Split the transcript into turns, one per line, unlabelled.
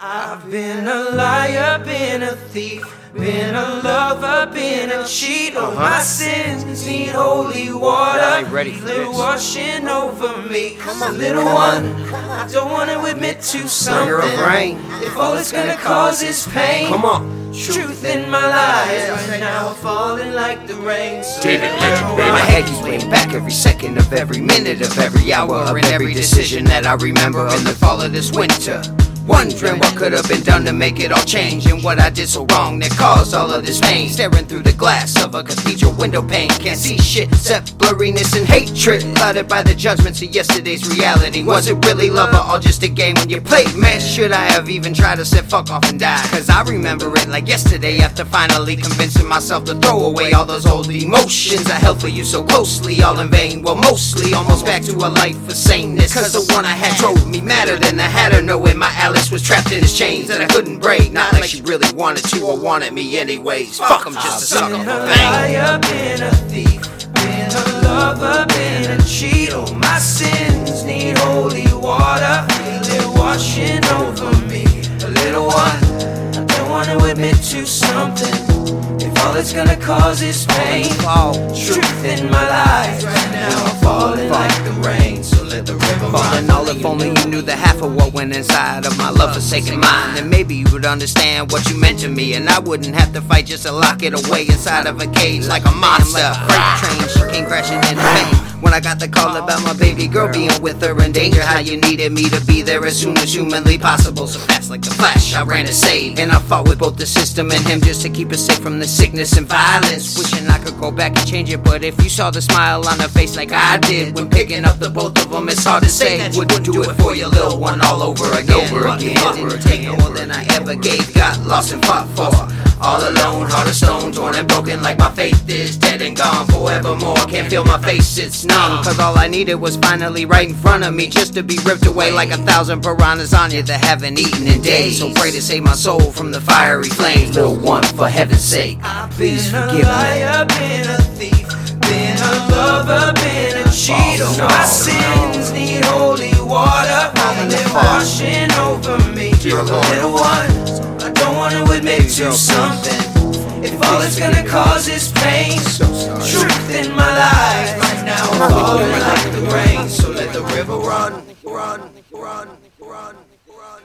I've been a liar, been a thief, been a lover, been a cheat. Oh, my sins need holy water.
I ain't ready for
Little
this.
washing over me. Come on, little one. I don't want to admit to something.
you're a brain.
If all it's gonna cause is pain.
Come on.
Truth in my lies right now, falling like the rain. So
David
it
baby.
My head keeps playing back every second of every minute of every hour of every decision that I remember in the fall of this winter. Wondering what could have been done to make it all change and what I did so wrong that caused all of this pain. Staring through the glass of a cathedral window pane, can't see shit except blurriness and hatred. Clouded by the judgments of yesterday's reality. Was it really love or all just a game when you played? Man, should I have even tried to say fuck off and die? Cause I remember it like yesterday after finally convincing myself to throw away all those old emotions I held for you so closely, all in vain. Well, mostly almost back to a life of sameness. Cause the one I had drove me madder than I had the hatter, knowing my Alice was trapped in his chains that I couldn't break. Not like she really wanted to or wanted me anyways. Fuck, I'm just a sucker
Been a liar, been a thief, been a lover, been a cheat. Oh, my sins need holy water. Feel it washing over me. A little one, I don't want to admit to something. If all it's gonna cause is pain, truth in my life
if only you knew the half of what went inside of my love forsaken mind. Then maybe you would understand what you meant to me, and I wouldn't have to fight just to lock it away inside of a cage like a monster. Freight train, she came crashing into me. When I got the call about my baby girl being with her in danger, how you needed me to be there as soon as humanly possible. So fast like the flash, I ran to save. And I fought with both the system and him just to keep us safe from the sickness and violence. Wishing I could go back and change it, but if you saw the smile on her face like I did when picking up the both of them, it's hard to say. Wouldn't do it for your little one all over again.
Over again.
didn't take more than I ever gave, got lost and fought for. All alone, heart of stone, torn and broken like my faith is dead and gone forevermore. Can't feel my face, it's numb. Cause all I needed was finally right in front of me just to be ripped away like a thousand piranhas on you that haven't eaten in days. So pray to save my soul from the fiery flames. Little one, for heaven's sake, please
been
forgive
a
me.
been a thief, been a lover, been a cheat. Oh,
no,
my
no.
sins need holy water, feel washing over me.
Dear Lord.
Little one, I don't want to something. If all it's gonna cause is pain, truth in my life right now, I'm falling like the rain. So let the river run, run, run, run, run.